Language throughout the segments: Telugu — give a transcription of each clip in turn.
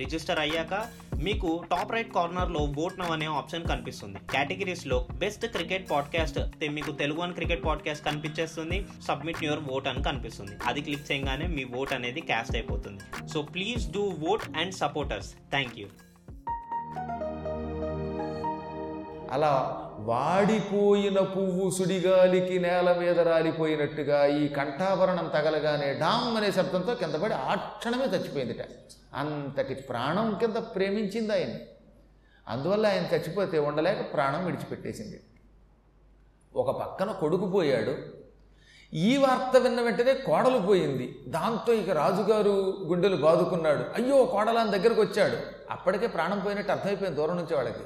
రిజిస్టర్ అయ్యాక మీకు టాప్ రైట్ కార్నర్లో ఓట్ నవ్ అనే ఆప్షన్ కనిపిస్తుంది. కేటగిరీస్లో బెస్ట్ క్రికెట్ పాడ్కాస్ట్ మీకు తెలుగు అని క్రికెట్ పాడ్కాస్ట్ కనిపించేస్తుంది. సబ్మిట్ యువర్ ఓట్ అని కనిపిస్తుంది. అది క్లిక్ చేయగానే మీ ఓట్ అనేది క్యాస్ట్ అయిపోతుంది. So please do vote and supporters thank you అలా వాడిపోయిన పువ్వు సుడిగాలికి నేల మీద రాలిపోయినట్టుగా ఈ కంఠాభరణం తగలగానే డామ్ అనే శబ్దంతో కింద పడి ఆ క్షణమే చచ్చిపోయిందిట. అంతటి ప్రాణం కింద ప్రేమించింది ఆయన అందువల్ల ఆయన చచ్చిపోతే ఉండలేక ప్రాణం విడిచిపెట్టేసింది. ఒక పక్కన కొడుకు పోయాడు. ఈ వార్త విన్న వెంటనే కోడలు పోయింది. దాంతో ఇక రాజుగారు గుండెలు బాదుకున్నాడు. అయ్యో కోడలాని దగ్గరకు వచ్చాడు. అప్పటికే ప్రాణం పోయినట్టు అర్థమైపోయింది దూరం నుంచి వాళ్ళకి.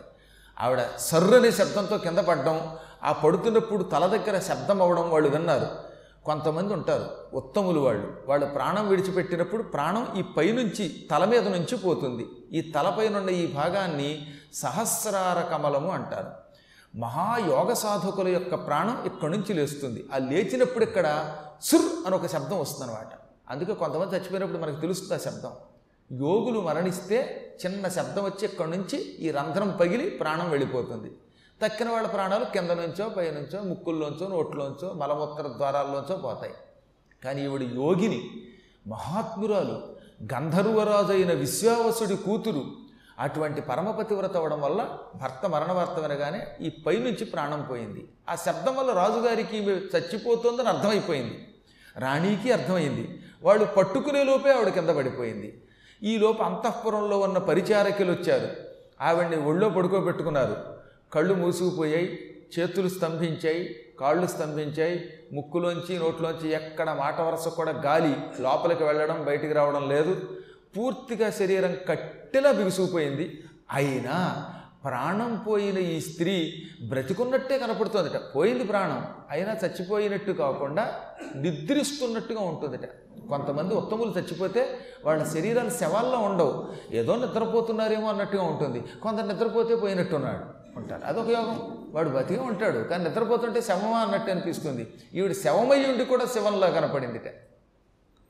ఆవిడ సర్రనే శబ్దంతో కింద పడడం ఆ పడుతున్నప్పుడు తల దగ్గర శబ్దం అవ్వడం వాళ్ళు విన్నారు. కొంతమంది ఉంటారు ఉత్తములు వాళ్ళు. వాళ్ళు ప్రాణం విడిచిపెట్టినప్పుడు ప్రాణం ఈ పైనుంచి తల మీద నుంచి పోతుంది. ఈ తలపైనున్న ఈ భాగాన్ని సహస్రార కమలము అంటారు. మహాయోగ సాధకుల యొక్క ప్రాణం ఇక్కడి నుంచి లేస్తుంది. ఆ లేచినప్పుడు ఇక్కడ సుర్ అని ఒక శబ్దం వస్తుంది అనమాట అందుకే కొంతమంది చచ్చిపోయినప్పుడు మనకు తెలుస్తుంది ఆ శబ్దం. యోగులు మరణిస్తే చిన్న శబ్దం వచ్చి ఇక్కడి నుంచి ఈ రంధ్రం పగిలి ప్రాణం వెళ్ళిపోతుంది. తక్కిన వాళ్ళ ప్రాణాలు కింద నుంచో పైనుంచో ముక్కుల్లోంచో నోట్లోంచో మలమూత్ర ద్వారాల్లోంచో పోతాయి. కానీ ఈవిడ యోగిని మహాత్మురాలు గంధర్వరాజు అయిన విశ్వావసుడి కూతురు అటువంటి పరమపతివ్రత అవడం వల్ల భర్త మరణవార్త వినగానే ఈ పైనుంచి ప్రాణం పోయింది. ఆ శబ్దం వల్ల రాజుగారికి చచ్చిపోతుందని అర్థమైపోయింది. రాణికి అర్థమైంది. వాళ్ళు పట్టుకునే లోపే ఆవిడ కింద పడిపోయింది. ఈ అంతఃపురంలో ఉన్న పరిచారకులు వచ్చారు. ఆవిడ్ని ఒళ్ళో పడుకోబెట్టుకున్నారు. కళ్ళు మూసుకుపోయాయి చేతులు స్తంభించాయి కాళ్ళు స్తంభించాయి ముక్కులోంచి నోట్లోంచి ఎక్కడ మాట వరస కూడా గాలి లోపలికి వెళ్ళడం బయటికి రావడం లేదు. పూర్తిగా శరీరం కట్టెలా బిగుసుకుపోయింది. అయినా ప్రాణం పోయిన ఈ స్త్రీ బ్రతికున్నట్టే కనపడుతుందట. పోయింది ప్రాణం. అయినా చచ్చిపోయినట్టు కాకుండా నిద్రిస్తున్నట్టుగా ఉంటుందట. కొంతమంది ఉత్తములు చచ్చిపోతే వాళ్ళ శరీరాలు శవాల్లో ఉండవు. ఏదో నిద్రపోతున్నారేమో అన్నట్టుగా ఉంటుంది. కొందరు నిద్రపోతే పోయినట్టున్నాడు. ఉంటాడు అదొక యోగం. వాడు బతిగా ఉంటాడు. కానీ నిద్రపోతుంటే శవమా అన్నట్టు అనిపిస్తుంది. ఈవిడ శవమై ఉండి కూడా శవంలా కనపడిందిట.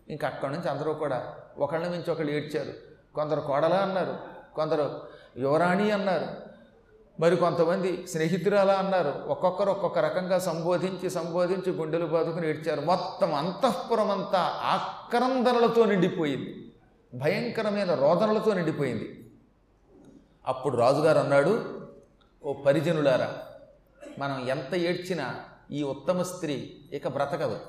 ఇంకా అక్కడి నుంచి అందరూ కూడా ఒకళ్ళ నుంచి ఒకళ్ళు ఏడ్చారు. కొందరు కోడలా అన్నారు. కొందరు యువరాణి అన్నారు. మరి కొంతమంది స్నేహితురాలా అన్నారు. ఒక్కొక్కరు ఒక్కొక్క రకంగా సంబోధించి సంబోధించి గుండెలు బాదుకుని ఏడ్చారు. మొత్తం అంతఃపురం అంతా ఆక్రందనలతో నిండిపోయింది. భయంకరమైన రోదనలతో నిండిపోయింది. అప్పుడు రాజుగారు అన్నాడు ఓ పరిజనులారా మనం ఎంత ఏడ్చినా ఈ ఉత్తమ స్త్రీ ఇక బ్రతకదు.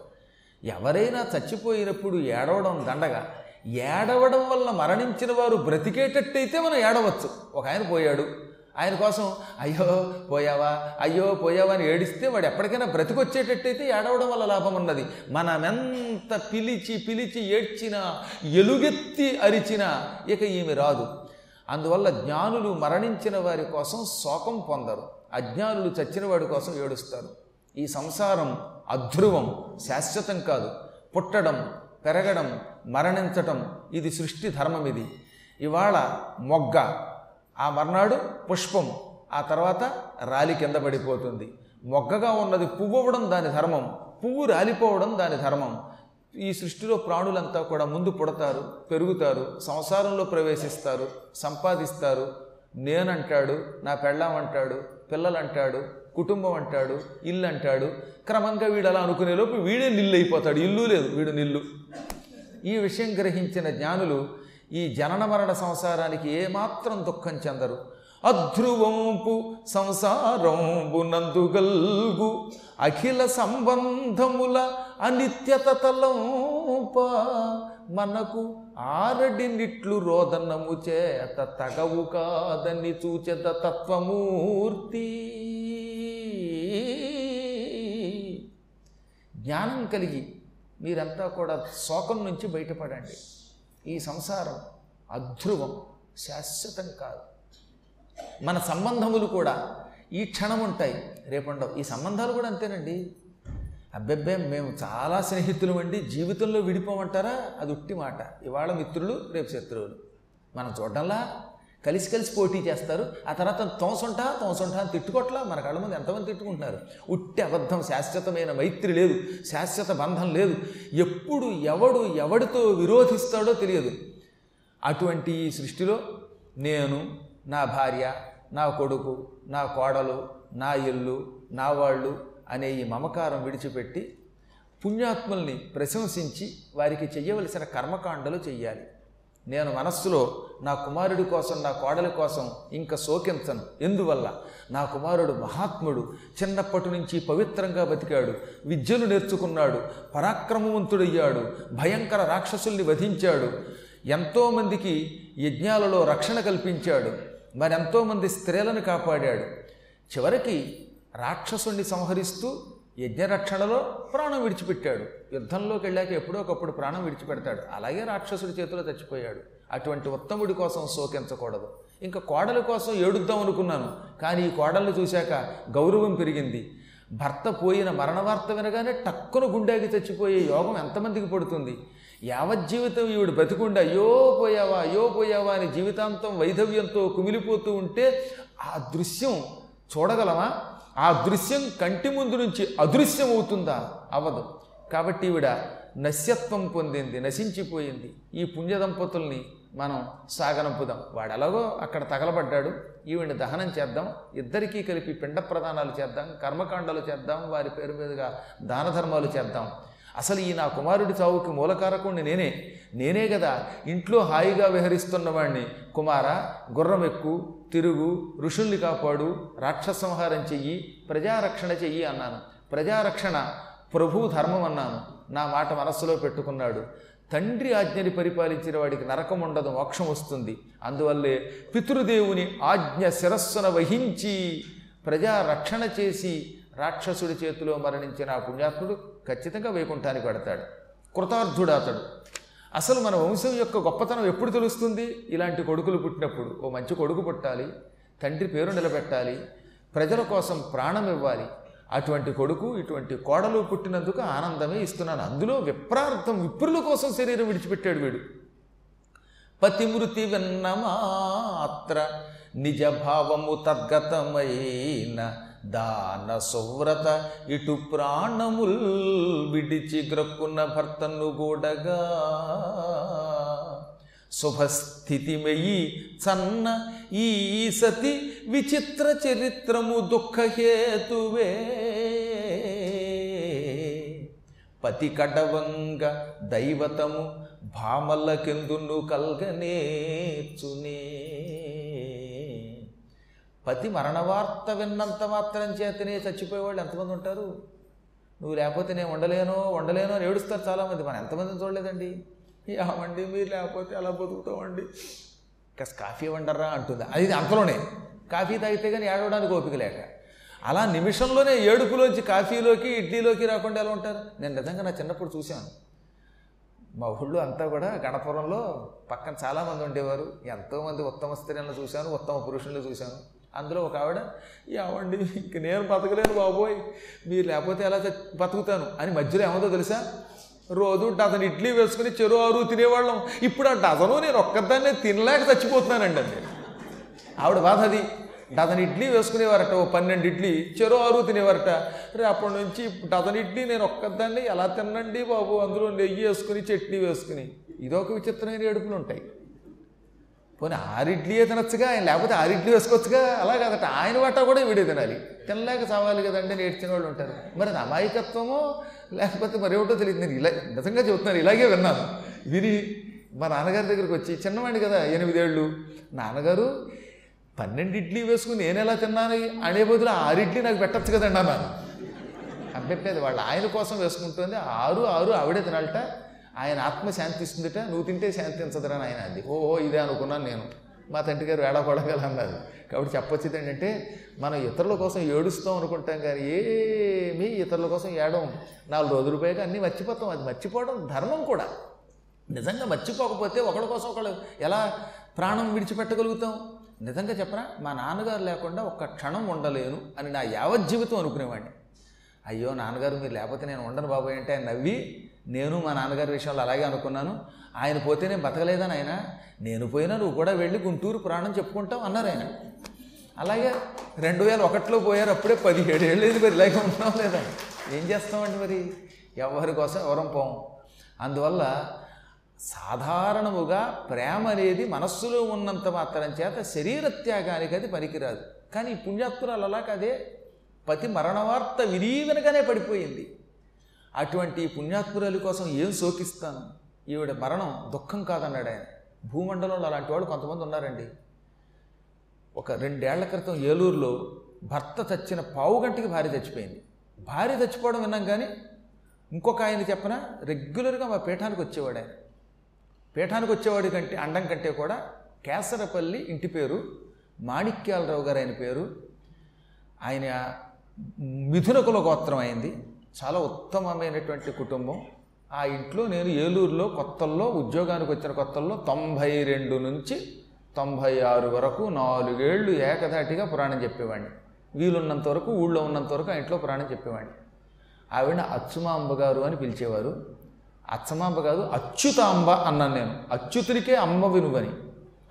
ఎవరైనా చచ్చిపోయినప్పుడు ఏడవడం దండగా. ఏడవడం వల్ల మరణించిన వారు బ్రతికేటట్టయితే మనం ఏడవచ్చు. ఒక ఆయన పోయాడు. ఆయన కోసం అయ్యో పోయావా? అయ్యో పోయావా? అని ఏడిస్తే వాడు ఎప్పటికైనా బ్రతికొచ్చేటట్టయితే ఏడవడం వల్ల లాభం ఉన్నది. మనమెంత పిలిచి పిలిచి ఏడ్చినా ఎలుగెత్తి అరిచినా ఇక ఈమె రాదు. అందువల్ల జ్ఞానులు మరణించిన వారి కోసం శోకం పొందరు. అజ్ఞానులు చచ్చిన వాడి కోసం ఏడుస్తారు. ఈ సంసారం అధ్రువం శాశ్వతం కాదు. పుట్టడం పెరగడం మరణించటం ఇది సృష్టి ధర్మం ఇది. ఇవాళ మొగ్గ ఆ మర్నాడు పుష్పం ఆ తర్వాత రాలి కింద పడిపోతుంది. మొగ్గగా ఉన్నది పువ్వు అవ్వడం దాని ధర్మం పువ్వు రాలిపోవడం దాని ధర్మం. ఈ సృష్టిలో ప్రాణులంతా కూడా ముందు పుడతారు పెరుగుతారు సంసారంలో ప్రవేశిస్తారు సంపాదిస్తారు. నేనంటాడు నా పెళ్ళాం అంటాడు పిల్లలు అంటాడు కుటుంబం అంటాడు ఇల్లు అంటాడు క్రమంగా వీడు అలా అనుకునేలోపు వీడే నిల్లు అయిపోతాడు ఇల్లు లేదు వీడు నిల్లు. ఈ విషయం గ్రహించిన జ్ఞానులు ఈ జనన మరణ సంసారానికి ఏమాత్రం దుఃఖం చెందరు. అధ్రువంపు సంసారంబు నందుగల్గు అఖిల సంబంధముల అనిత్యత తలంప మనకు ఆరడి నిట్లు రోదనము చేత తగవు కాదని చూచెద తత్వమూర్తి. జ్ఞానం కలిగి మీరంతా కూడా శోకం నుంచి బయటపడండి. ఈ సంసారం అధ్రువం శాశ్వతం కాదు. మన సంబంధములు కూడా ఈ క్షణం ఉంటాయి రేపుండవు ఈ సంబంధాలు కూడా అంతేనండి. అబ్బెబ్బే మేము చాలా స్నేహితులు అండి. జీవితంలో విడిపోమంటారా? అది ఉట్టి మాట. ఇవాళ మిత్రులు రేపు శత్రువులు. మనం చూడడంలా కలిసి కలిసి పోటీ చేస్తారు. ఆ తర్వాత తోసంటా తోసంటా అని తిట్టుకోట్లా మన కళ్ళ ముందు ఎంతమంది తిట్టుకుంటున్నారు? ఉట్టి అబద్ధం శాశ్వతమైన మైత్రి లేదు శాశ్వత బంధం లేదు. ఎప్పుడు ఎవడు ఎవడితో విరోధిస్తాడో తెలియదు. అటువంటి ఈ సృష్టిలో నేను నా భార్య నా కొడుకు నా కోడలు నా ఇల్లు నా వాళ్ళు అనే ఈ మమకారం విడిచిపెట్టి పుణ్యాత్ముల్ని ప్రశంసించి వారికి చెయ్యవలసిన కర్మకాండలు చెయ్యాలి. నేను మనస్సులో నా కుమారుడి కోసం నా కోడలి కోసం ఇంకా శోకించను. ఎందువల్ల? నా కుమారుడు మహాత్ముడు చిన్నప్పటి నుంచి పవిత్రంగా బతికాడు విద్యను నేర్చుకున్నాడు పరాక్రమవంతుడయ్యాడు భయంకర రాక్షసుల్ని వధించాడు ఎంతోమందికి యజ్ఞాలలో రక్షణ కల్పించాడు మరెంతోమంది స్త్రీలను కాపాడాడు. చివరికి రాక్షసుణ్ణి సంహరిస్తూ యజ్ఞరక్షణలో ప్రాణం విడిచిపెట్టాడు. యుద్ధంలోకి వెళ్ళాక ఎప్పుడో ఒకప్పుడు ప్రాణం విడిచిపెడతాడు. అలాగే రాక్షసుడి చేతిలో చచ్చిపోయాడు. అటువంటి ఉత్తముడి కోసం శోకించకూడదు. ఇంకా కోడల కోసం ఏడుద్దాం అనుకున్నాను. కానీ ఈ కోడల్ని చూశాక గౌరవం పెరిగింది. భర్త పోయిన మరణ వార్త వినగానే టక్కున గుండెకి చచ్చిపోయే యోగం ఎంతమందికి పడుతుంది? యావజ్జీవితం ఈవిడు బ్రతికుండా అయ్యో పోయావా అయ్యో పోయావా అని జీవితాంతం వైధవ్యంతో కుమిలిపోతూ ఉంటే ఆ దృశ్యం చూడగలమా? ఆ దృశ్యం కంటి ముందు నుంచి అదృశ్యం అవుతుందా అవ్వదు కాబట్టి ఈవిడ నశ్యత్వం పొందింది నశించిపోయింది. ఈ పుణ్య దంపతుల్ని మనం సాగనంపుదాం. వాడు ఎలాగో అక్కడ తగలబడ్డాడు. ఈవిడిని దహనం చేద్దాం. ఇద్దరికీ కలిపి పిండ ప్రదానాలు చేద్దాం. కర్మకాండాలు చేద్దాం. వారి పేరు మీదుగా దాన ధర్మాలు చేద్దాం. అసలు ఈ నా కుమారుడి చావుకి మూలకారకుణ్ణి నేనే. నేనే కదా ఇంట్లో హాయిగా విహరిస్తున్నవాణ్ణి. కుమార గుర్రం ఎక్కు తిరుగు ఋషుల్ని కాపాడు రాక్షస సంహారం చెయ్యి ప్రజారక్షణ చెయ్యి అన్నాను. ప్రజారక్షణ ప్రభు ధర్మం అన్నాను. నా మాట మనస్సులో పెట్టుకున్నాడు. తండ్రి ఆజ్ఞని పరిపాలించిన వాడికి నరకం ఉండదు మోక్షం వస్తుంది. అందువల్లే పితృదేవుని ఆజ్ఞ శిరస్సున వహించి ప్రజా రక్షణ చేసి రాక్షసుడి చేతిలో మరణించిన ఆ పుణ్యాత్ముడు ఖచ్చితంగా వైకుంఠానికి పడతాడు కృతార్థుడు అతడు అసలు మన వంశం యొక్క గొప్పతనం ఎప్పుడు తెలుస్తుంది? ఇలాంటి కొడుకులు పుట్టినప్పుడు. ఓ మంచి కొడుకు పుట్టాలి తండ్రి పేరు నిలబెట్టాలి ప్రజల కోసం ప్రాణం ఇవ్వాలి. అటువంటి కొడుకు ఇటువంటి కోడలు పుట్టినందుకు ఆనందమే ఇస్తున్నాను. అందులో విప్రార్థం విప్రుల కోసం శరీరం విడిచిపెట్టాడు వీడు. పతిమృతి విన్నమాత్ర నిజ భావము తద్గతమైన దాన సువ్రత ఇటు ప్రాణముల్ విడిచి గ్రక్కున్న భర్తను కూడగా శుభస్థితిమయి చన్న ఈ సతి విచిత్ర చరిత్రము దుఃఖహేతువే. పతి కడవంగ దైవతము భామలకెందును కల్గనేచునే పతి మరణవార్త విన్నంత మాత్రం చేతనే చచ్చిపోయేవాళ్ళు ఎంతమంది ఉంటారు? నువ్వు లేకపోతే నేను ఉండలేనో ఉండలేనో అని ఏడుస్తారు చాలామంది. మనం ఎంతమందిని చూడలేదండి? ఏమండి మీరు లేకపోతే అలా బతుకుతామండి? కాస్త కాఫీ వండర్రా అంటుంది. అది అంతలోనే. కాఫీ తాగితే కానీ ఏడవడానికి ఓపిక లేక. అలా నిమిషంలోనే ఏడుపులోంచి కాఫీలోకి ఇడ్లీలోకి రాకుండా ఎలా ఉంటారు? నేను నిజంగా నా చిన్నప్పుడు చూశాను. మా ఊళ్ళో అంతా కూడా గణపురంలో పక్కన చాలామంది ఉండేవారు. ఎంతోమంది ఉత్తమ స్త్రీలను చూశాను ఉత్తమ పురుషులను చూశాను. అందులో ఒక ఆవిడ ఏమండి ఇంక నేను బతకలేను బాబోయ్ మీరు లేకపోతే ఎలా బతుకుతాను? అని మధ్యలో ఏమందో తెలుసా? రోజు డజన్ ఇడ్లీ వేసుకుని చెరువు ఆరు తినేవాళ్ళం. ఇప్పుడు ఆ డజను నేను ఒక్కదాన్నే తినలేక చచ్చిపోతున్నానండి అండి. ఆవిడ బాధ అది. డజన్ ఇడ్లీ వేసుకునేవారట ఓ పన్నెండు ఇడ్లీ చెరో ఆరు తినేవారట. రేపటి నుంచి డజన్ ఇడ్లీ నేను ఒక్కదాన్ని ఎలా తినండి బాబు? అందులో నెయ్యి వేసుకుని చట్నీ వేసుకుని. ఇదొక విచిత్రమైన ఏడుపులు ఉంటాయి పోనీ ఆరు తినొచ్చుగా ఆయన లేకపోతే ఆరిడ్లీ వేసుకోవచ్చుగా? అలా కాదట. ఆయన వాటా కూడా వీడే తినాలి. తినలేక చావాలి కదండి నేర్చిన వాళ్ళు ఉంటారు. మరి అది అమాయకత్వమో లేకపోతే మరి ఏమిటో తెలియదు. నేను ఇలా నిజంగా చెబుతున్నాను ఇలాగే విన్నాను. విని మా నాన్నగారి దగ్గరికి వచ్చి చిన్నవాడిని కదా ఎనిమిదేళ్ళు. నాన్నగారు పన్నెండు ఇడ్లీ వేసుకుని నేను ఎలా తిన్నాను? అనే బదులు ఆరు ఇడ్లీ నాకు పెట్టచ్చు కదండి అన్నాను. అబ్బెప్పేది వాళ్ళు. ఆయన కోసం వేసుకుంటుంది ఆరు ఆరు ఆవిడే తినాలట. ఆయన ఆత్మ శాంతిస్తుందిట నువ్వు తింటే శాంతించదురా ఆయన అంది. ఓహో ఇదే అనుకున్నాను నేను. మా తండ్రి గారు వేళపడగల అన్నారు. కాబట్టి చెప్పొచ్చేది ఏంటంటే మనం ఇతరుల కోసం ఏడుస్తాం అనుకుంటాం కానీ ఏమీ ఇతరుల కోసం ఏడవం. నాలుగు రోజులు పోయాక అన్నీ మర్చిపోతాం. అది మర్చిపోవడం ధర్మం కూడా. నిజంగా మర్చిపోకపోతే ఒకరి కోసం ఒకళ్ళు ఎలా ప్రాణం విడిచిపెట్టగలుగుతాం? నిజంగా చెప్పరా మా నాన్నగారు లేకుండా ఒక్క క్షణం ఉండలేను అని నా యావజ్జీవితం అనుకునేవాడిని. అయ్యో నాన్నగారు మీరు లేకపోతే నేను ఉండను బాబోయ్ అంటే ఆయన నవ్వి నేను మా నాన్నగారి విషయంలో అలాగే అనుకున్నాను. ఆయన పోతే నేను బతకలేదని ఆయన నేను పోయినా నువ్వు కూడా వెళ్ళి గుంటూరు ప్రాణం చెప్పుకుంటావు అన్నారు ఆయన. అలాగే రెండు వేల ఒకటిలో పోయారు అప్పుడే పదిహేడు ఏళ్ళు మరి ఇలాగే ఉంటున్నాం లేదా? ఏం చేస్తామండి మరి? ఎవరి కోసం ఎవరం పోం? అందువల్ల సాధారణముగా ప్రేమ అనేది మనస్సులో ఉన్నంత మాత్రం చేత శరీర త్యాగానికి అది పనికిరాదు. కానీ ఈ పుణ్యాత్మురాలు అలా కాదే పతి మరణవార్త విరీవనగానే పడిపోయింది. అటువంటి ఈ పుణ్యాత్మురాలి కోసం ఏం శోకిస్తాను? ఈవిడ మరణం దుఃఖం కాదన్నాడు ఆయన. భూమండలంలో అలాంటి వాళ్ళు కొంతమంది ఉన్నారండి. ఒక రెండేళ్ళ క్రితం ఏలూరులో భర్త చచ్చిన పావు గంటకి భార్య చచ్చిపోయింది. భార్య చచ్చిపోవడం విన్నాం కానీ ఇంకొక ఆయన చెప్పన రెగ్యులర్గా మా పీఠానికి వచ్చేవాడు ఆయన. పీఠానికి వచ్చేవాడి కంటే అండం కంటే కూడా కేసరపల్లి ఇంటి పేరు మాణిక్యాలరావు గారు ఆయన పేరు. ఆయన మిథునకుల గోత్రం అయింది. చాలా ఉత్తమమైనటువంటి కుటుంబం. ఆ ఇంట్లో నేను ఏలూరులో కొత్తల్లో ఉద్యోగానికి వచ్చిన కొత్తల్లో తొంభై రెండు నుంచి తొంభై ఆరు వరకు నాలుగేళ్ళు ఏకధాటిగా పురాణం చెప్పేవాడిని. వీలున్నంత వరకు ఊళ్ళో ఉన్నంత వరకు ఆ ఇంట్లో పురాణం చెప్పేవాడిని. ఆవిడ అచ్చుమాంబ గారు అని పిలిచేవారు. అచ్చమాంబ కాదు అచ్యుతాంబ అన్నాను నేను. అచ్యుతుడికే అమ్మ వినువని.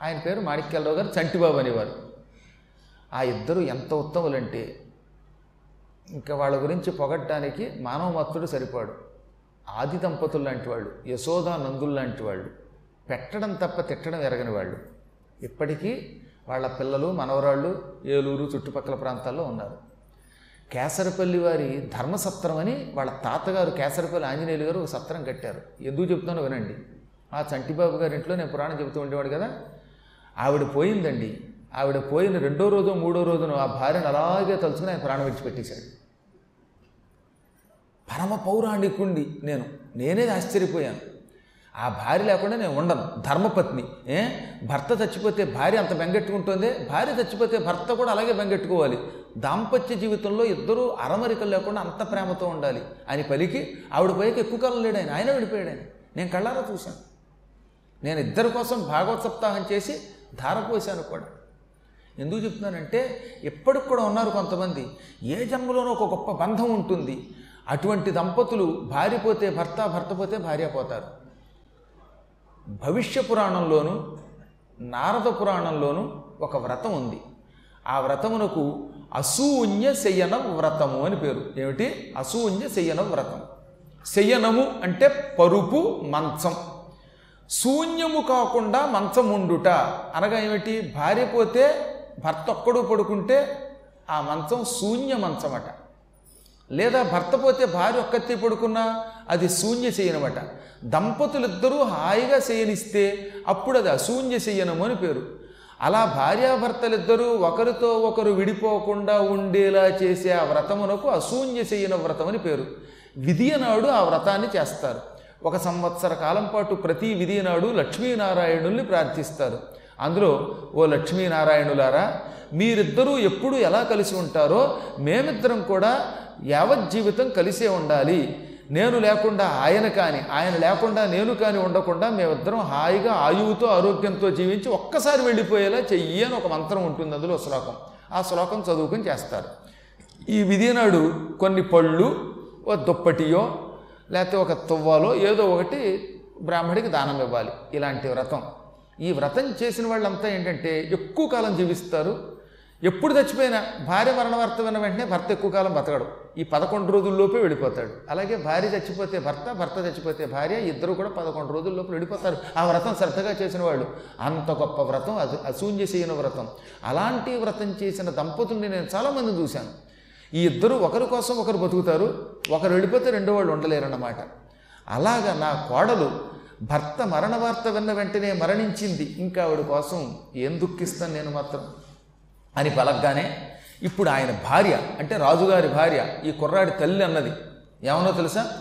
ఆయన పేరు మాణిక్యాలరావు గారు చంటిబాబు అనేవారు. ఆ ఇద్దరు ఎంత ఉత్తములంటే ఇంకా వాళ్ళ గురించి పొగట్టడానికి మానవ మత్తుడు సరిపాడు. ఆది దంపతులు లాంటి వాళ్ళు యశోదా నందులు లాంటి వాళ్ళు పెట్టడం తప్ప తిట్టడం ఎరగని వాళ్ళు. ఇప్పటికీ వాళ్ళ పిల్లలు మనవరాళ్ళు ఏలూరు చుట్టుపక్కల ప్రాంతాల్లో ఉన్నారు. కేసరపల్లి వారి ధర్మసత్రం అని వాళ్ళ తాతగారు కేసరపల్లి ఆంజనేయులు గారు ఒక సత్రం కట్టారు. ఎందుకు చెప్తానో వినండి. ఆ చంటిబాబు గారి ఇంట్లో నేను పురాణం చెబుతూ ఉండేవాడు కదా. ఆవిడ పోయిందండి. ఆవిడ పోయిన రెండో రోజు మూడో రోజున ఆ భార్యను అలాగే తలుచుకుని ఆయన ప్రాణం విడిచిపెట్టేశాడు. పరమ పౌరాణికుండి నేను. నేనే ఆశ్చర్యపోయాను. ఆ భార్య లేకుండా నేను ఉండను. ధర్మపత్ని. ఏ? భర్త చచ్చిపోతే భార్య అంత బెంగెట్టుకుంటుంది? భార్య చచ్చిపోతే భర్త కూడా అలాగే బెంగెట్టుకోవాలి. దాంపత్య జీవితంలో ఇద్దరూ అరమరికలు లేకుండా అంత ప్రేమతో ఉండాలి. అని పలికి ఆవిడ పైకి ఎక్కువ కాలం లేడు ఆయన. ఆయన వెళ్ళిపోయాడు ఆయన. నేను కళ్ళారా చూశాను. నేను ఇద్దరి కోసం భాగవత సప్తాహం చేసి ధారపోసాను కూడా. ఎందుకు చెప్తున్నానంటే ఇప్పటికి కూడా ఉన్నారు కొంతమంది. ఏ జన్మలోనూ ఒక గొప్ప బంధం ఉంటుంది. అటువంటి దంపతులు భార్య పోతే భర్త భర్త పోతే భార్య పోతారు. భవిష్య పురాణంలోను నారద పురాణంలోను ఒక వ్రతం ఉంది. ఆ వ్రతమునకు అసూన్య శయన వ్రతము అని పేరు. ఏమిటి? అసూన్య శయన వ్రతం. శయనము అంటే పరుపు మంచం. శూన్యము కాకుండా మంచం ఉండుట. అనగా ఏమిటి? భార్య పోతే భర్త ఒక్కడు పడుకుంటే ఆ మంచం శూన్య మంచమట. లేదా భర్త పోతే భార్య ఒక్కతే పడుకున్నా అది శూన్య శయనమట దంపతులిద్దరూ హాయిగా శయనిస్తే అప్పుడు అది అశూన్య శయనము అని పేరు. అలా భార్యాభర్తలిద్దరూ ఒకరితో ఒకరు విడిపోకుండా ఉండేలా చేసే ఆ వ్రతమునకు అశూన్య చేయన వ్రతం అని పేరు. విధియనాడు ఆ వ్రతాన్ని చేస్తారు. ఒక సంవత్సర కాలం పాటు ప్రతి విధియనాడు లక్ష్మీనారాయణుల్ని ప్రార్థిస్తారు. అందులో ఓ లక్ష్మీనారాయణులారా మీరిద్దరూ ఎప్పుడు ఎలా కలిసి ఉంటారో మేమిద్దరం కూడా యావజ్జీవితం కలిసే ఉండాలి. నేను లేకుండా ఆయన కానీ ఆయన లేకుండా నేను కానీ ఉండకుండా మేమిద్దరం హాయిగా ఆయువుతో ఆరోగ్యంతో జీవించి ఒక్కసారి వెళ్ళిపోయేలా చెయ్యి అని ఒక మంత్రం ఉంటుంది అందులో శ్లోకం. ఆ శ్లోకం చదువుకుని చేస్తారు. ఈ విధినాడు కొన్ని పళ్ళు ఓ దుప్పటియో లేకపోతే ఒక తువ్వాలో ఏదో ఒకటి బ్రాహ్మడికి దానం ఇవ్వాలి. ఇలాంటి వ్రతం. ఈ వ్రతం చేసిన వాళ్ళంతా ఏంటంటే ఎక్కువ కాలం జీవిస్తారు. ఎప్పుడు చచ్చిపోయినా భార్య మరణ వార్త విన్న వెంటనే భర్త ఎక్కువ కాలం బతకడు. ఈ పదకొండు రోజుల్లోపే వెళ్ళిపోతాడు. అలాగే భార్య చచ్చిపోతే భర్త భర్త చచ్చిపోతే భార్య ఇద్దరు కూడా పదకొండు రోజుల్లోపు వెళ్ళిపోతారు. ఆ వ్రతం శ్రద్ధగా చేసిన వాళ్ళు. అంత గొప్ప వ్రతం అది అశూన్య వ్రతం. అలాంటి వ్రతం చేసిన దంపతుల్ని నేను చాలామంది చూశాను. ఈ ఇద్దరు ఒకరి కోసం ఒకరు బతుకుతారు. ఒకరు వెళ్ళిపోతే రెండో వాళ్ళు ఉండలేరన్నమాట. అలాగా నా కోడలు భర్త మరణ వార్త విన్న వెంటనే మరణించింది. ఇంకా ఆవిడ కోసం ఏం దుఃఖిస్తాను నేను మాత్రం? అని పలకగానే ఇప్పుడు ఆయన భార్య అంటే రాజుగారి భార్య ఈ కుర్రాడి తల్లి అన్నది. ఏమనో తెలుసా?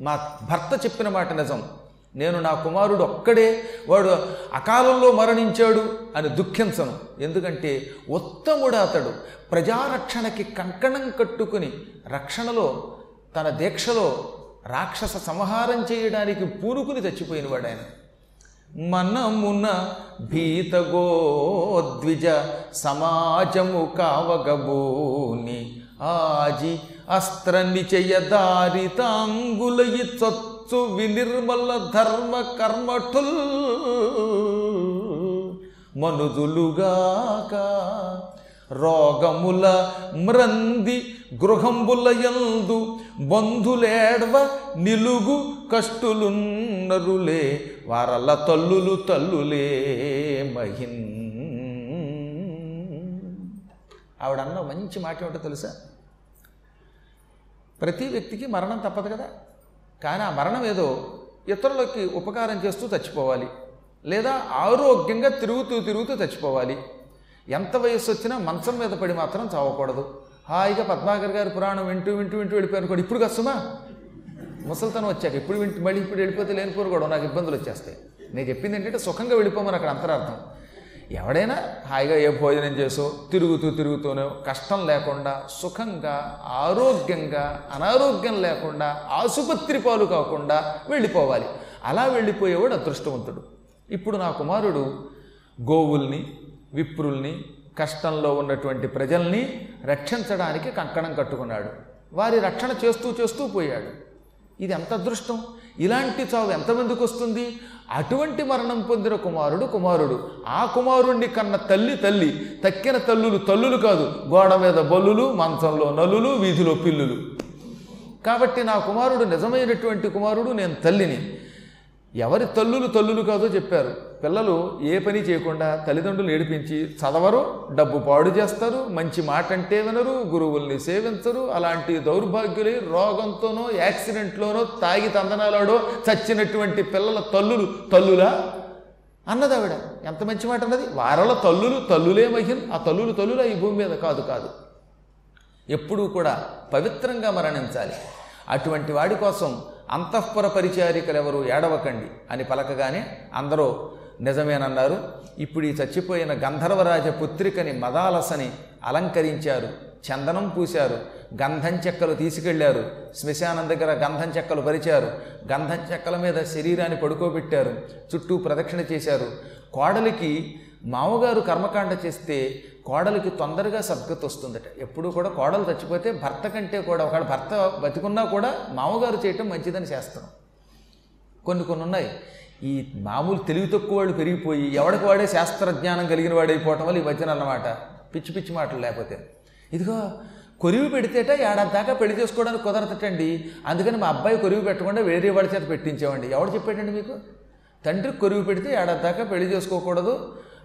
మా భర్త చెప్పిన మాట నిజం. నేను నా కుమారుడు ఒక్కడే వాడు అకాలంలో మరణించాడు అని దుఃఖించను. ఎందుకంటే ఉత్తముడు అతడు. ప్రజారక్షణకి కంకణం కట్టుకుని రక్షణలో తన దీక్షలో రాక్షస సంహారం చేయడానికి పూనుకుని చచ్చిపోయినవాడు ఆయన మనమున భీతగోద్విజ సమాజము కావగబూని ఆజి అస్త్ర నిచయ దారితాంగులయి చొచ్చు వినిర్మల ధర్మ కర్మఠుల్ మనుదులుగాక రోగముల మ్రంది గృహంబుల ఎందు బంధులేడ్వ నిలుగు కష్టులున్నరులే వారల తల్లులు తల్లులే మహిన్ ఆవిడన్న మంచి మాట ఏమిటో తెలుసా? ప్రతి వ్యక్తికి మరణం తప్పదు కదా. కానీ ఆ మరణం ఏదో ఇతరులకి ఉపకారం చేస్తూ చచ్చిపోవాలి. లేదా ఆరోగ్యంగా తిరుగుతూ తిరుగుతూ చచ్చిపోవాలి. ఎంత వయస్సు వచ్చినా మంచం మీద పడి మాత్రం చావకూడదు. హాయిగా పద్మాకర్ గారి పురాణం వింటూ వింటూ వింటూ వెళ్ళిపోయాను కూడా. ఇప్పుడు కష్టమా ముసలితనం వచ్చాక ఇప్పుడు వింటూ మళ్ళీ ఇప్పుడు వెళ్ళిపోతే లేనిపోరు కూడా నాకు ఇబ్బందులు వచ్చేస్తాయి. నేను చెప్పింది ఏంటంటే సుఖంగా వెళ్ళిపోమని అక్కడ అంతరార్థం. ఎవడైనా హాయిగా ఏ భోజనం చేసో తిరుగుతూ తిరుగుతూనే కష్టం లేకుండా సుఖంగా ఆరోగ్యంగా అనారోగ్యం లేకుండా ఆసుపత్రి పాలు కాకుండా వెళ్ళిపోవాలి. అలా వెళ్ళిపోయేవాడు అదృష్టవంతుడు. ఇప్పుడు నా కుమారుడు గోవుల్ని విప్రుల్ని కష్టంలో ఉన్నటువంటి ప్రజల్ని రక్షించడానికి కంకణం కట్టుకున్నాడు. వారి రక్షణ చేస్తూ చేస్తూ పోయాడు. ఇది ఎంత అదృష్టం? ఇలాంటి చావు ఎంతమందికి వస్తుంది? అటువంటి మరణం పొందిన కుమారుడు కుమారుడు. ఆ కుమారుణ్ణి కన్న తల్లి తల్లి. తక్కిన తల్లులు తల్లులు కాదు. గోడ మీద బల్లులు మంచంలో నలులు వీధిలో పిల్లులు. కాబట్టి నా కుమారుడు నిజమైనటువంటి కుమారుడు నేను తల్లిని. ఎవరి తల్లులు తల్లులు కాదో చెప్పారు. పిల్లలు ఏ పని చేయకుండా తల్లిదండ్రులు ఏడిపించి చదవరు డబ్బు పాడు చేస్తారు మంచి మాట అంటే వినరు గురువుల్ని సేవించరు అలాంటి దౌర్భాగ్యులై రోగంతోనో యాక్సిడెంట్లోనో తాగి తందనాలాడో చచ్చినటువంటి పిల్లల తల్లులు తల్లులా? అన్నది ఆవిడ ఎంత మంచి మాట అన్నది? వారల తల్లులు తల్లులే మహిన్ ఆ తల్లులు తల్లులా ఈ భూమి మీద కాదు కాదు. ఎప్పుడూ కూడా పవిత్రంగా మరణించాలి. అటువంటి వాడి కోసం అంతఃపుర పరిచారికలు ఎవరు ఏడవకండి అని పలకగానే అందరూ నిజమేనన్నారు. ఇప్పుడు ఈ చచ్చిపోయిన గంధర్వరాజ పుత్రికని మదాలసని అలంకరించారు. చందనం పూశారు. గంధం చెక్కలు తీసుకెళ్ళారు. శ్మశానం దగ్గర గంధం చెక్కలు పరిచారు. గంధం చెక్కల మీద శరీరాన్ని పడుకోబెట్టారు. చుట్టూ ప్రదక్షిణ చేశారు. కోడలికి మామగారు కర్మకాండ చేస్తే కోడలికి తొందరగా సద్గతి వస్తుందట. ఎప్పుడు కూడా కోడలు చచ్చిపోతే భర్త కంటే కూడా ఒకవేళ భర్త బతికున్నా కూడా మామగారు చేయటం మంచిదని చేస్తాం. కొన్ని కొన్ని ఉన్నాయి. ఈ మామూలు తెలివి తక్కువ వాళ్ళు పెరిగిపోయి ఎవడికి వాడే శాస్త్రజ్ఞానం కలిగిన వాడైపోవటం వల్ల ఈ మధ్యన అన్నమాట. పిచ్చి పిచ్చి మాటలు లేకపోతే. ఇదిగో కొరివి పెడితేట ఏడాది దాకా పెళ్ళి చేసుకోవడానికి కుదరతటండి అందుకని మా అబ్బాయి కొరివి పెట్టకుండా వేరే వాడి చేత పెట్టించామండి ఎవడు చెప్పాడండి మీకు? తండ్రి కొరివి పెడితే ఏడాది దాకా పెళ్ళి చేసుకోకూడదు.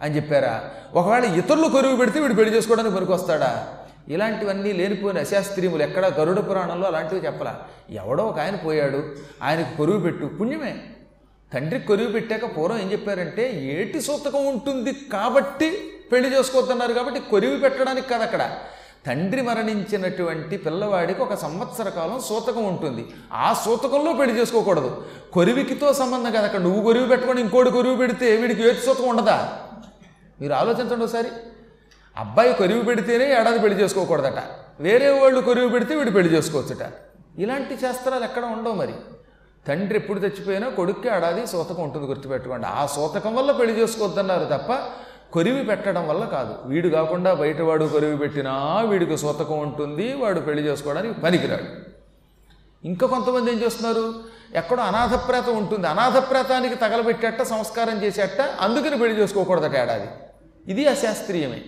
అని చెప్పారా? ఒకవేళ ఇతరులు కొరివి పెడితే వీడు పెళ్ళి చేసుకోవడానికి పనికొస్తాడా? ఇలాంటివన్నీ లేనిపోయిన అశాస్త్రీయములు ఎక్కడ గరుడ పురాణంలో అలాంటివి చెప్పలా. ఎవడో ఒక ఆయన పోయాడు ఆయనకు కొరువు పెట్టు పుణ్యమే. తండ్రికి కొరువు పెట్టాక పూర్వం ఏం చెప్పారంటే ఏటి సూతకం ఉంటుంది కాబట్టి పెళ్ళి చేసుకోవద్దన్నారు కాబట్టి కొరివి పెట్టడానికి కాదు అక్కడ. తండ్రి మరణించినటువంటి పిల్లవాడికి ఒక సంవత్సర కాలం సూతకం ఉంటుంది. ఆ సూతకంలో పెళ్ళి చేసుకోకూడదు. కొరివికితో సంబంధం కాదు అక్కడ. నువ్వు కొరివి పెట్టుకొని ఇంకోటి కొరివి పెడితే వీడికి ఏటి సూతకం ఉండదా? మీరు ఆలోచించండి ఒకసారి. అబ్బాయి కొరివి పెడితేనే ఏడాది పెళ్ళి చేసుకోకూడదట. వేరే వాళ్ళు కొరివి పెడితే వీడు పెళ్ళి చేసుకోవచ్చుట. ఇలాంటి శాస్త్రాలు ఎక్కడ ఉండవు మరి. తండ్రి ఎప్పుడు చచ్చిపోయినా కొడుక్కి ఏడాది సూతకం ఉంటుంది గుర్తుపెట్టుకోండి. ఆ సూతకం వల్ల పెళ్ళి చేసుకోవద్దన్నారు తప్ప కొరివి పెట్టడం వల్ల కాదు. వీడు కాకుండా బయటవాడు కొరివి పెట్టినా వీడికి సూతకం ఉంటుంది వాడు పెళ్ళి చేసుకోవడానికి పనికిరాడు. ఇంకా కొంతమంది ఏం చేస్తున్నారు? ఎక్కడో అనాథప్రేతం ఉంటుంది. అనాథప్రేతానికి తగలబెట్టేట సంస్కారం చేసేట అందుకని పెళ్ళి చేసుకోకూడదట ఏడాది. ఇది అశాస్త్రీయమే.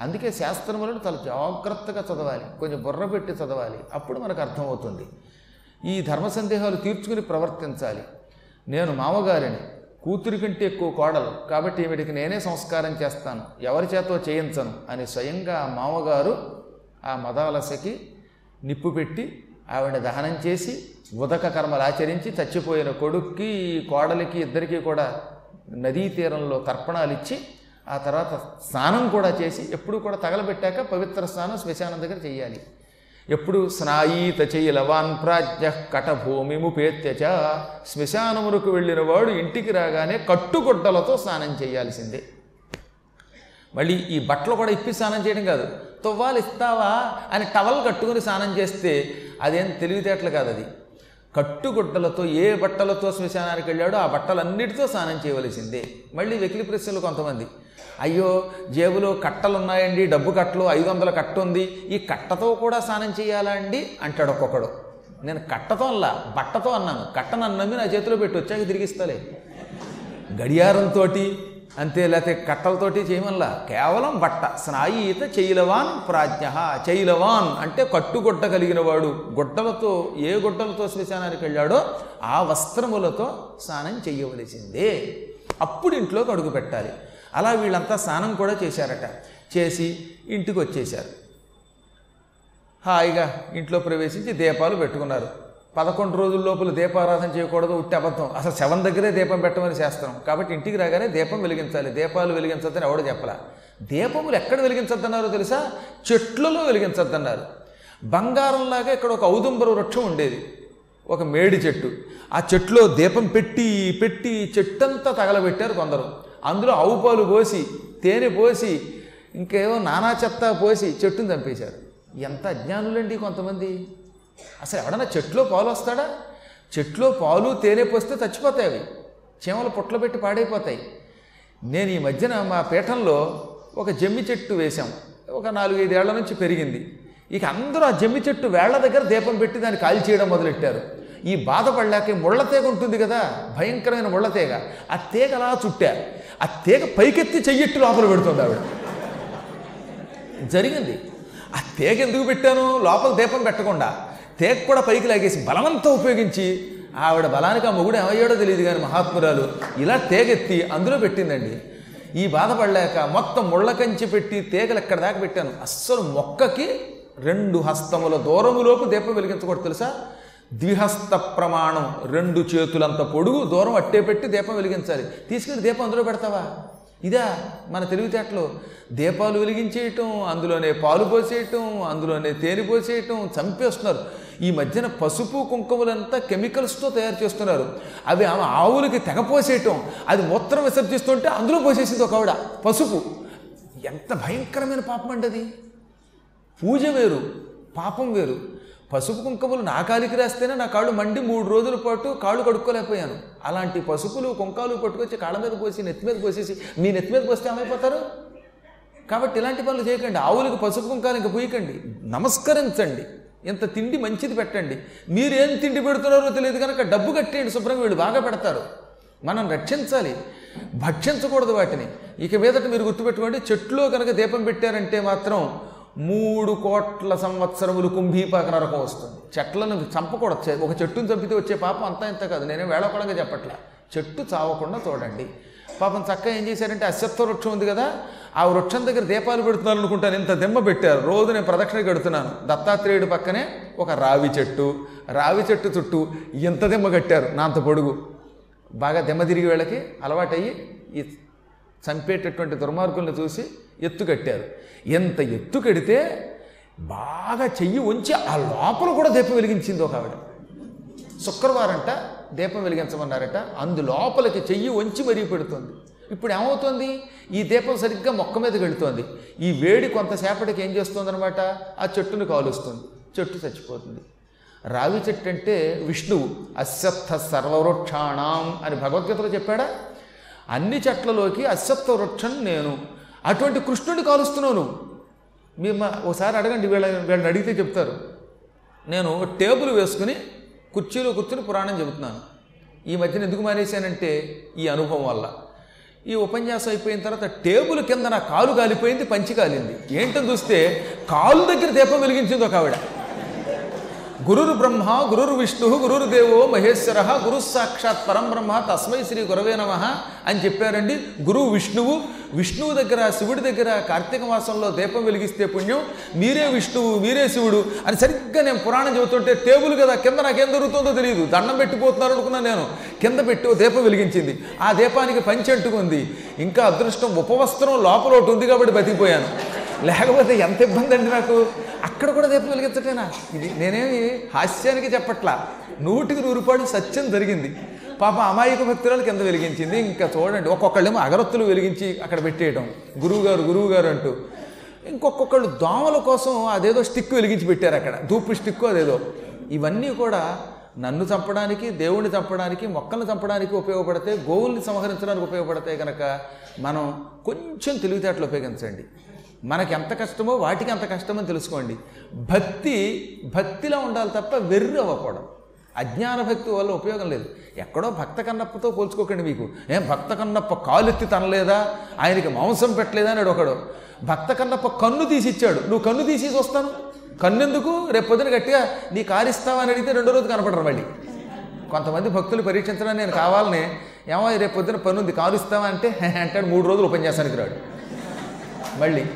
అందుకే శాస్త్రములను చాలా జాగ్రత్తగా చదవాలి కొంచెం బుర్ర పెట్టి చదవాలి అప్పుడు మనకు అర్థమవుతుంది. ఈ ధర్మ సందేహాలు తీర్చుకుని ప్రవర్తించాలి. నేను మామగారిని కూతురి కంటే ఎక్కువ కోడలు కాబట్టి ఈవిడికి నేనే సంస్కారం చేస్తాను ఎవరి చేతో చేయించను అని స్వయంగా ఆ మామగారు ఆ మదాలసకి నిప్పు పెట్టి ఆవిడ దహనం చేసి ఉదక కర్మలు ఆచరించి చచ్చిపోయిన కొడుక్కి కోడలికి ఇద్దరికీ కూడా నదీ తీరంలో తర్పణాలు ఇచ్చి ఆ తర్వాత స్నానం కూడా చేసి ఎప్పుడు కూడా తగలబెట్టాక పవిత్ర స్నానం శ్మశానం దగ్గర చేయాలి. ఎప్పుడు స్నాయీత చేయలవాన్ ప్రాజ్ఞ కటభూమిముపేత్యచ శ్మశానమునకు వెళ్ళిన వాడు ఇంటికి రాగానే కట్టుగుడ్డలతో స్నానం చేయాల్సిందే. మళ్ళీ ఈ బట్టలు కూడా ఇప్పి స్నానం చేయడం కాదు. తువ్వాలు ఇస్తావా అని టవల్ కట్టుకుని స్నానం చేస్తే అదేం తెలివితేటలు కాదు అది. కట్టుగుడ్డలతో ఏ బట్టలతో శ్మశానానికి వెళ్ళాడో ఆ బట్టలన్నిటితో స్నానం చేయవలసిందే. మళ్ళీ వెకిలి ప్రశ్నలు కొంతమంది. అయ్యో జేబులో కట్టలు ఉన్నాయండి డబ్బు కట్టలు ఐదు వందల కట్ట ఉంది ఈ కట్టతో కూడా స్నానం చేయాలా అండి? అంటాడు ఒక్కొక్కడు. నేను కట్టతో అల్లా బట్టతో అన్నాను. కట్ట నన్ను నమ్మి నా చేతిలో పెట్టి వచ్చాక తిరిగిస్తాలే. గడియారంతో అంతే లేకపోతే కట్టలతోటి చేయమల్లా కేవలం బట్ట. స్నాయీత చైలవాన్ ప్రాజ్ఞ. చైలవాన్ అంటే కట్టుగుడ్డ కలిగిన వాడు గుడ్డలతో ఏ గుడ్డలతో శ్మశానానికి వెళ్ళాడో ఆ వస్త్రములతో స్నానం చేయవలసిందే. అప్పుడు ఇంట్లోకి అడుగు పెట్టాలి. అలా వీళ్ళంతా స్నానం కూడా చేశారట. చేసి ఇంటికి వచ్చేశారు హాయిగా ఇంట్లో ప్రవేశించి దీపాలు పెట్టుకున్నారు. పదకొండు రోజుల లోపల దీపారాధన చేయకూడదు ఉట్టి అబద్ధం. అసలు శవం దగ్గరే దీపం పెట్టమని చేస్తాం. కాబట్టి ఇంటికి రాగానే దీపం వెలిగించాలి. దీపాలు వెలిగించొద్దని ఎవడు చెప్పలా. దీపములు ఎక్కడ వెలిగించొద్దన్నారో తెలుసా? చెట్లలో వెలిగించొద్దన్నారు. బంగారంలాగా ఇక్కడ ఒక ఔదుంబర వృక్షం ఉండేది. ఒక మేడి చెట్టు ఆ చెట్టులో దీపం పెట్టి పెట్టి చెట్టంతా తగలబెట్టారు కొందరు. అందులో ఆవు పాలు పోసి తేనె పోసి ఇంకేవో నానా చెత్త పోసి చెట్టును చంపేశారు ఎంత అజ్ఞానులండి కొంతమంది. అసలు ఎవడన్నా చెట్లో పాలు వస్తాడా? చెట్లో పాలు తేనె పోస్తే చచ్చిపోతాయి అవి. చీమలు పుట్ల పెట్టి పాడైపోతాయి. నేను ఈ మధ్యన మా పీఠంలో ఒక జమ్మి చెట్టు వేశాం. ఒక నాలుగైదేళ్ళ నుంచి పెరిగింది. ఇక అందరూ ఆ జమ్మి చెట్టు వేళ్ళ దగ్గర దీపం పెట్టి దాన్ని కాల్ చేయడం మొదలెట్టారు. ఈ బాధపడలేక ముళ్ళ తీగ ఉంటుంది కదా భయంకరమైన ముళ్ళ తీగ. ఆ తీగ అలా చుట్టా. ఆ తీగ పైకెత్తి చెయ్యెట్టు లోపల పెడుతుంది ఆవిడ. జరిగింది. ఆ తేగ ఎందుకు పెట్టాను? లోపల దీపం పెట్టకుండా. తేగ కూడా పైకి లాగేసి బలమంతా ఉపయోగించి ఆవిడ బలానికి ఆ మొగుడు ఏమయ్యాడో తెలియదు కానీ మహాత్మురాలు ఇలా తేగెత్తి అందులో పెట్టిందండి. ఈ బాధపడలేక మొత్తం ముళ్ళ కంచి పెట్టి తీగలు ఎక్కడ దాకా పెట్టాను? అస్సలు మొక్కకి రెండు హస్తముల దూరములోపు దీపం వెలిగించకూడదు తెలుసా? ద్విహస్త ప్రమాణం రెండు చేతులంత పొడుగు దూరం అట్టే పెట్టి దీపం వెలిగించాలి. తీసుకెళ్ళి దీపం అందులో పెడతావా? ఇదా మన తెలివితేటలో. దీపాలు వెలిగించేయటం అందులోనే పాలు పోసేయటం అందులోనే తేనె పోసేయటం చంపేస్తున్నారు. ఈ మధ్యన పసుపు కుంకుమలంతా కెమికల్స్తో తయారు చేస్తున్నారు. అవి ఆమె ఆవులకి తెగ పోసేయటం అది మూత్రం విసర్జిస్తుంటే అందులో పోసేసింది ఒక ఆవిడ పసుపు. ఎంత భయంకరమైన పాపం అండి అది. పూజ వేరు పాపం వేరు. పసుపు కుంకుమలు నా కాలికి రాస్తేనే నా కాళ్ళు మండి మూడు రోజుల పాటు కాళ్ళు కడుక్కోలేకపోయాను. అలాంటి పసుపులు కుంకాలు పట్టుకొచ్చి కాళ్ళ మీద పోసి నెత్తి మీద పోసేసి మీ నెత్తి మీద పోస్తే ఏమైపోతారు? కాబట్టి ఇలాంటి పనులు చేయకండి. ఆవులకు పసుపు కుంకాలు ఇంకా పూయకండి. నమస్కరించండి. ఇంత తిండి మంచిది పెట్టండి. మీరు ఏం తిండి పెడుతున్నారో తెలియదు కనుక డబ్బు కట్టేయండి శుభ్రంగా వీళ్ళు బాగా పెడతారు. మనం రక్షించాలి. భక్షించకూడదు వాటిని. ఇక మీదట మీరు గుర్తుపెట్టుకోండి చెట్లో కనుక దీపం పెట్టారంటే మాత్రం మూడు కోట్ల సంవత్సరములు కుంభీపాక నరకం వస్తుంది. చెట్లను చంపకూడదు. ఒక చెట్టును చంపితే వచ్చే పాపం అంతా ఇంత కాదు. నేనే వేళకొడంగా చెప్పట్లా. చెట్టు చావకుండా చూడండి. పాపం చక్కగా ఏం చేశారంటే అశ్వత్థ వృక్షం ఉంది కదా ఆ వృక్షం దగ్గర దీపాలు పెడుతున్నారు అనుకుంటాను. ఇంత దిమ్మ పెట్టారు. రోజు నేను ప్రదక్షిణ కడుతున్నాను. దత్తాత్రేయుడి పక్కనే ఒక రావి చెట్టు. రావి చెట్టు చుట్టూ ఇంత దిమ్మ కట్టారు. నా అంత పొడుగు. బాగా దెమ్మ తిరిగి వీళ్ళకి అలవాటయ్యి చంపేటటువంటి దుర్మార్గుల్ని చూసి ఎత్తు కట్టారు. ఎంత ఎత్తు కడితే బాగా చెయ్యి ఉంచి ఆ లోపల కూడా దీపం వెలిగించింది ఒక ఆవిడ. శుక్రవారంట దీపం వెలిగించమన్నారట అందు లోపలికి చెయ్యి ఉంచి మరీ పెడుతుంది. ఇప్పుడు ఏమవుతుంది? ఈ దీపం సరిగ్గా మొక్క మీదకి వెళుతోంది ఈ వేడి కొంతసేపటికి ఏం చేస్తుందన్నమాట ఆ చెట్టును కాలుస్తుంది. చెట్టు చచ్చిపోతుంది. రావి చెట్టు అంటే విష్ణువు. అశ్వత్థ సర్వవృక్షాణం అని భగవద్గీతలో చెప్పాడా? అన్ని చెట్లలోకి అశ్వత్వ వృక్షం నేను. అటువంటి కృష్ణుడిని కాలుస్తున్నాను మేము ఒకసారి అడగండి వీళ్ళ వీళ్ళని అడిగితే చెప్తారు. నేను టేబుల్ వేసుకుని కుర్చీలో కూర్చుని పురాణం చెబుతున్నాను. ఈ మధ్యన ఎందుకు మానేశానంటే ఈ అనుభవం వల్ల. ఈ ఉపన్యాసం అయిపోయిన తర్వాత టేబుల్ కింద నా కాలు కాలిపోయింది పంచి కాలింది. ఏంటని చూస్తే కాలు దగ్గర దీపం వెలిగించింది ఒక ఆవిడ. గురుర్ బ్రహ్మ గురుర్ విష్ణు గురుర్దేవో మహేశ్వర గురు సాక్షాత్ తస్మై శ్రీ గురవే నమ అని చెప్పారండి. గురువు విష్ణువు విష్ణువు దగ్గర శివుడి దగ్గర కార్తీక మాసంలో దీపం వెలిగిస్తే పుణ్యం. మీరే విష్ణువు మీరే శివుడు అని సరిగ్గా నేను పురాణం చెబుతుంటే టేబుల్ కదా కింద నాకేం దొరుకుతుందో తెలియదు. దండం పెట్టిపోతున్నారు అనుకున్నాను నేను. కింద పెట్టి ఓ దీపం వెలిగించింది. ఆ దీపానికి పంచి అంటుకుంది ఇంకా అదృష్టం ఉపవస్త్రం లోపల ఒకటి ఉంది కాబట్టి బతికిపోయాను. లేకపోతే ఎంత ఇబ్బంది అండి నాకు? అక్కడ కూడా దీపం వెలిగించటేనా? ఇది నేనేమి హాస్యానికి చెప్పట్లా. నూటికి నూరుపాటు సత్యం జరిగింది. పాప అమాయక భక్తురాలు కింద వెలిగించింది? ఇంకా చూడండి ఒక్కొక్కళ్ళేమో అగరత్తులు వెలిగించి అక్కడ పెట్టేయటం. గురువుగారు గురువుగారు అంటూ. ఇంకొక్కొక్కళ్ళు దోమల కోసం అదేదో స్టిక్ వెలిగించి పెట్టారు అక్కడ. ధూపు స్టిక్ అదేదో. ఇవన్నీ కూడా నన్ను చంపడానికి దేవుణ్ణి చంపడానికి మొక్కల్ని చంపడానికి ఉపయోగపడతాయి గోవుల్ని సంహరించడానికి ఉపయోగపడతాయి కనుక మనం కొంచెం తెలివితేటలు ఉపయోగించండి. మనకి ఎంత కష్టమో వాటికి అంత కష్టమని తెలుసుకోండి. భక్తి భక్తిలో ఉండాలి తప్ప వెర్రి అవ్వకూడదు. అజ్ఞాన భక్తి వల్ల ఉపయోగం లేదు. ఎక్కడో భక్త కన్నప్పతో పోల్చుకోకండి మీకు. ఏం భక్త కన్నప్ప కాలెత్తి తనలేదా? ఆయనకి మాంసం పెట్టలేదా అని ఒకడు భక్త కన్నప్ప కన్ను తీసి ఇచ్చాడు. నువ్వు కన్ను తీసి వస్తాను. కన్నెందుకు? రేపు పొద్దున గట్టిగా నీ కారిస్తావా అని అడిగితే రెండో రోజు కనపడరు మళ్ళీ. కొంతమంది భక్తులు పరీక్షించడానికి నేను కావాలని ఏమో రేపు పొద్దున పనుంది కారుస్తావా అంటే అంటాడు. మూడు రోజులు ఉపన్యాసానికి రాడు. మళ్ళీ